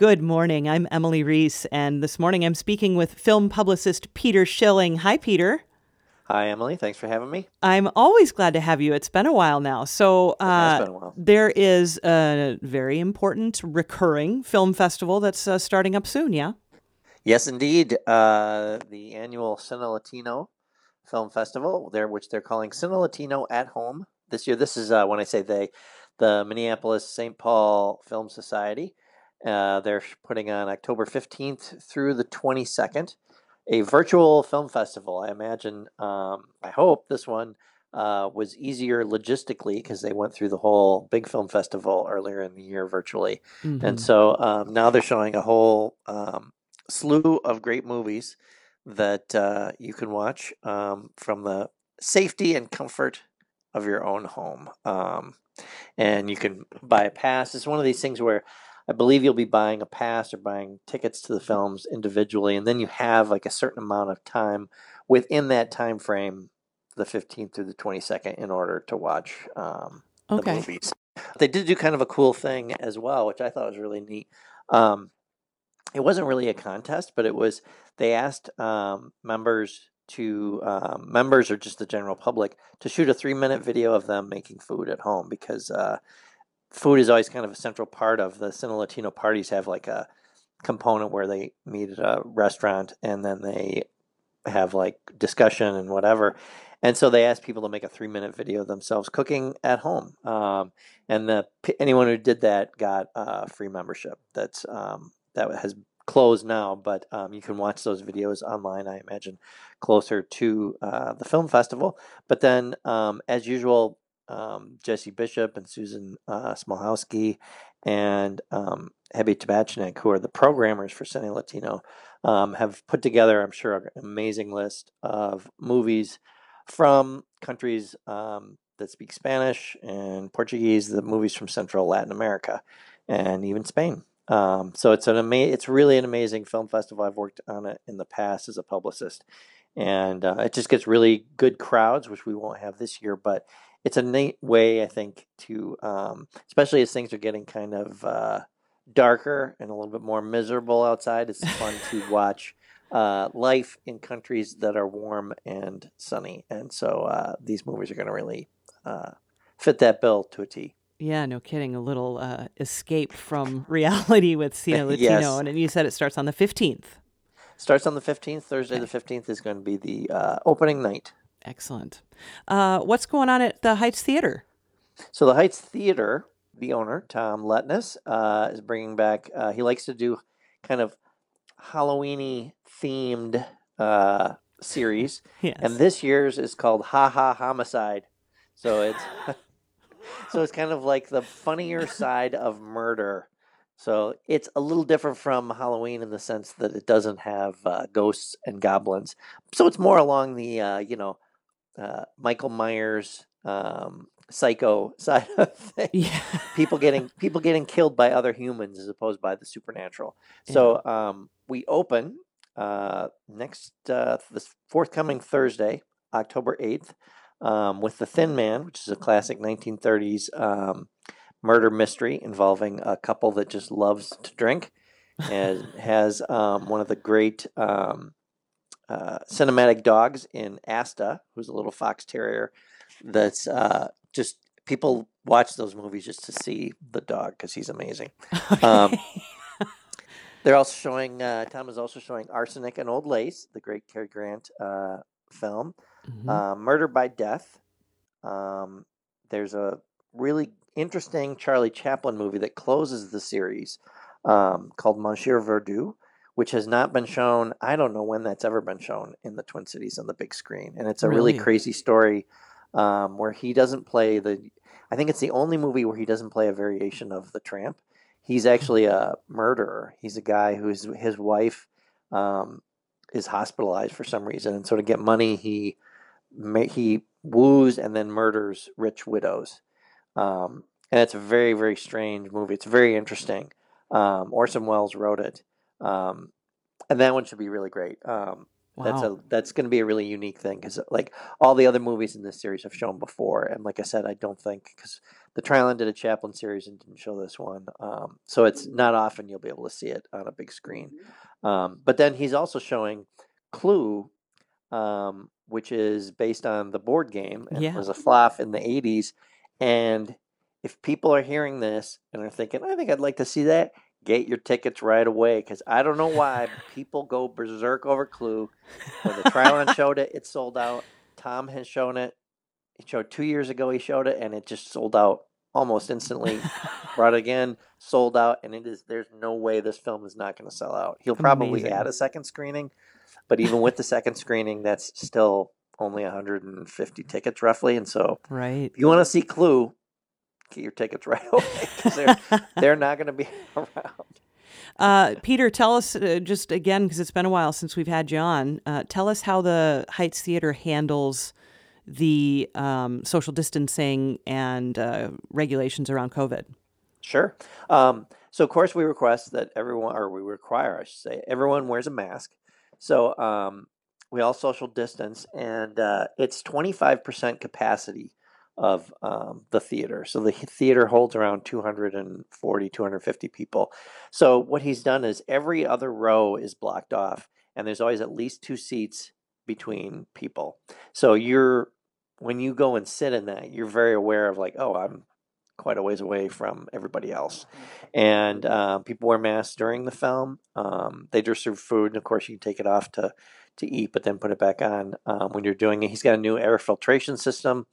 Good morning. I'm Emily Reese, and this morning I'm speaking with film publicist Peter Schilling. Hi, Peter. Hi, Emily. Thanks for having me. I'm always glad to have you. It's been a while now. So, uh, while. there is a very important recurring film festival that's uh, starting up soon, yeah? Yes, indeed. Uh, the annual Cine Latino Film Festival, there, which they're calling Cine Latino at Home this year. This is uh, when I say they, the Minneapolis St. Paul Film Society. Uh, they're putting on October 15th through the 22nd a virtual film festival. I imagine, um, I hope this one uh, was easier logistically because they went through the whole big film festival earlier in the year virtually. Mm-hmm. And so um, now they're showing a whole um, slew of great movies that uh, you can watch um, from the safety and comfort of your own home. Um, and you can buy a pass. It's one of these things where I believe you'll be buying a pass or buying tickets to the films individually, and then you have like a certain amount of time within that time frame, the 15th through the 22nd, in order to watch um, okay. the movies. They did do kind of a cool thing as well, which I thought was really neat. Um, it wasn't really a contest, but it was they asked um, members to um, members or just the general public to shoot a three minute video of them making food at home because uh, food is always kind of a central part of the Cine Latino parties have like a component where they meet at a restaurant and then they have like discussion and whatever. And so they asked people to make a three minute video of themselves cooking at home. Um, and the anyone who did that got a free membership. That's um, that has closed now, but um, you can watch those videos online. I imagine closer to uh, the film festival. But then, um, as usual, um, Jesse Bishop and Susan uh, Smoluchowski and um, Hebe Tabachnik, who are the programmers for Cine Latino, um, have put together, I'm sure, an amazing list of movies from countries um, that speak Spanish and Portuguese, the movies from Central Latin America, and even Spain. Um, so it's an ama- it's really an amazing film festival. I've worked on it in the past as a publicist, and uh, it just gets really good crowds, which we won't have this year. But it's a neat way, I think, to um, especially as things are getting kind of uh, darker and a little bit more miserable outside. It's fun to watch uh, life in countries that are warm and sunny, and so uh, these movies are going to really uh, fit that bill to a T. Yeah, no kidding. A little uh, escape from reality with Cine Latino, yes. and you said it starts on the fifteenth. Starts on the fifteenth. Thursday, okay. the fifteenth is going to be the uh, opening night. Excellent. Uh, what's going on at the Heights Theater? So the Heights Theater, the owner Tom Letness, uh, is bringing back. Uh, he likes to do kind of Halloweeny themed uh, series, yes. and this year's is called Ha Ha Homicide. So it's so it's kind of like the funnier side of murder. So it's a little different from Halloween in the sense that it doesn't have uh, ghosts and goblins. So it's more along the uh, you know uh, Michael Myers um, psycho side of things. Yeah. people getting people getting killed by other humans as opposed by the supernatural. Yeah. So um, we open uh, next uh, this forthcoming Thursday, October eighth, um, with the Thin Man, which is a classic 1930s um, murder mystery involving a couple that just loves to drink and has um, one of the great um, uh, cinematic dogs in Asta, who's a little fox terrier. That's uh, just people watch those movies just to see the dog because he's amazing. Um, they're also showing. Uh, Tom is also showing Arsenic and Old Lace, the great Cary Grant uh, film. Mm-hmm. Uh, Murder by Death. Um, there's a really interesting Charlie Chaplin movie that closes the series um, called Monsieur Verdoux which has not been shown. I don't know when that's ever been shown in the Twin Cities on the big screen, and it's a really, really crazy story um, where he doesn't play the. I think it's the only movie where he doesn't play a variation of the Tramp. He's actually a murderer. He's a guy whose his wife um, is hospitalized for some reason, and so to get money, he he woos and then murders rich widows. Um, and it's a very very strange movie. It's very interesting. Um, Orson Welles wrote it, um, and that one should be really great. Um, wow. That's a that's going to be a really unique thing because like all the other movies in this series have shown before, and like I said, I don't think because the Trylon did a Chaplin series and didn't show this one. Um, so it's not often you'll be able to see it on a big screen. Um, but then he's also showing Clue, um, which is based on the board game and yeah. was a flop in the 80s. And if people are hearing this and are thinking, I think I'd like to see that, get your tickets right away because I don't know why people go berserk over Clue. When the Trylon showed it, it sold out. Tom has shown it. He showed two years ago. He showed it, and it just sold out almost instantly. Brought it again, sold out, and it is. There's no way this film is not going to sell out. He'll probably Amazing. add a second screening, but even with the second screening, that's still only 150 tickets roughly. And so, right, if you want to see Clue, get your tickets right away because they're, they're not going to be around. Uh, Peter, tell us uh, just again because it's been a while since we've had you on. Uh, tell us how the Heights Theater handles the um, social distancing and uh, regulations around COVID. Sure. Um, so, of course, we request that everyone, or we require, I should say, everyone wears a mask. So, um, we all social distance, and uh, it's 25% capacity of um, the theater. So the theater holds around 240, 250 people. So what he's done is every other row is blocked off, and there's always at least two seats between people. So you're when you go and sit in that, you're very aware of like, oh, I'm quite a ways away from everybody else. And uh, people wear masks during the film. Um, they just serve food, and of course, you can take it off to to eat, but then put it back on um, when you're doing it. He's got a new air filtration system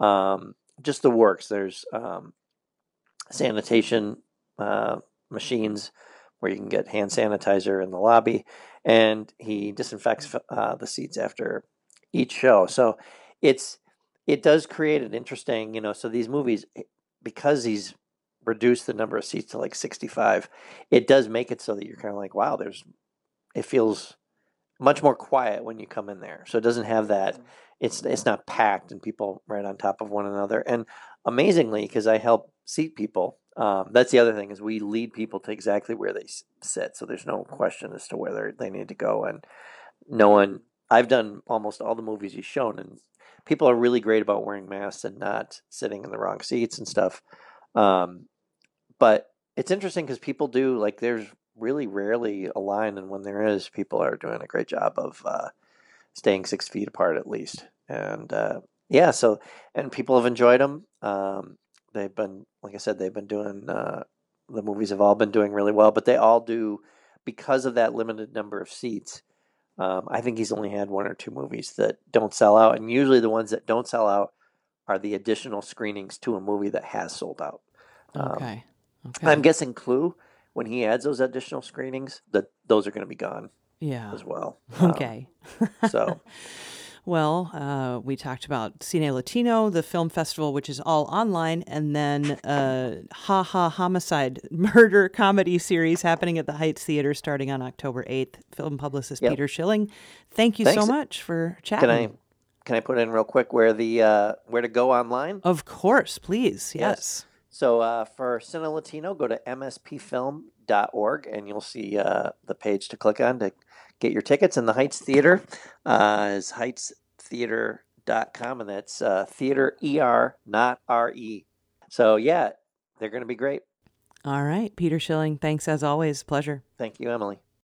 um, just the works. There's um, sanitation uh, machines where you can get hand sanitizer in the lobby, and he disinfects uh, the seats after each show. So it's it does create an interesting, you know. So these movies, eh, because he's reduced the number of seats to like 65, it does make it so that you're kind of like, wow, there's it feels much more quiet when you come in there. So it doesn't have that mm it's it's not packed and people right on top of one another. And amazingly, because I help seat people, um, that's the other thing is we lead people to exactly where they sit. So there's no question as to whether they need to go. And no one, I've done almost all the movies you've shown, and people are really great about wearing masks and not sitting in the wrong seats and stuff. Um, but it's interesting because people do like there's really rarely a line, and when there is, people are doing a great job of. Uh, staying six feet apart at least. And uh, yeah, so and people have enjoyed them. Um, they've been, like I said, they've been doing. Uh, the movies have all been doing really well, but they all do because of that limited number of seats. Um, I think he's only had one or two movies that don't sell out, and usually the ones that don't sell out are the additional screenings to a movie that has sold out. Um, okay. okay. I'm guessing Clue, when he adds those additional screenings, that those are going to be gone yeah. as well. Okay. Um, so. Well, uh, we talked about Cine Latino, the film festival, which is all online, and then uh, Ha Ha Homicide murder comedy series happening at the Heights Theater starting on October 8th. Film publicist yep. Peter Schilling. Thank you Thanks. so much for chatting. Can I, can I put in real quick where the uh, where to go online? Of course, please. Yes. yes. So uh, for Cine Latino, go to mspfilm.org and you'll see uh, the page to click on to get your tickets. And the Heights Theater uh, is heightstheater.com, and that's uh, theater ER, not RE. So, yeah, they're going to be great. All right. Peter Schilling, thanks as always. Pleasure. Thank you, Emily.